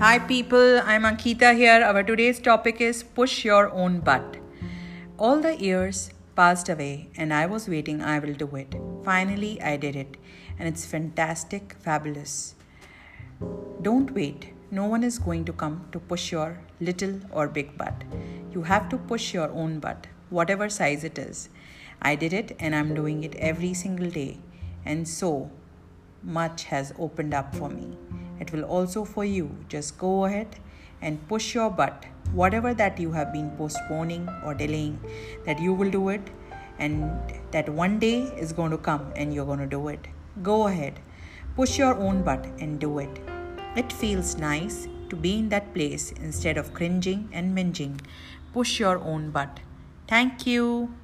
Hi, people. I'm Ankita here. Our today's topic is push your own butt. All the years passed away, and I was waiting. I will do it. Finally, I did it, and it's fantastic, fabulous. Don't wait. No one is going to come to push your little or big butt. You have to push your own butt, whatever size it is. I did it, and I'm doing it every single day. And so much has opened up for me. Will also for you. Just go ahead and push your butt, whatever that you have been postponing or delaying, that you will do it, and that one day is going to come and you're going to do it. Go ahead, push your own butt and do it. It feels nice to be in that place instead of cringing and minging. Push your own butt. Thank you.